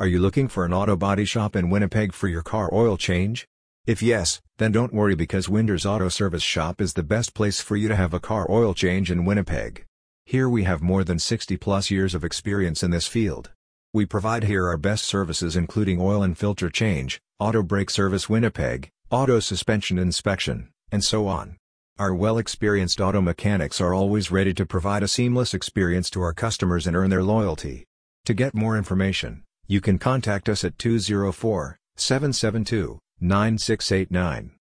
Are you looking for an auto body shop in Winnipeg for your car oil change? If yes, then don't worry because Winter's Auto Service Shop is the best place for you to have a car oil change in Winnipeg. Here we have more than 60 plus years of experience in this field. We provide here our best services including oil and filter change, auto brake service Winnipeg, auto suspension inspection, and so on. Our well-experienced auto mechanics are always ready to provide a seamless experience to our customers and earn their loyalty. To get more information, you can contact us at 204 772 9689.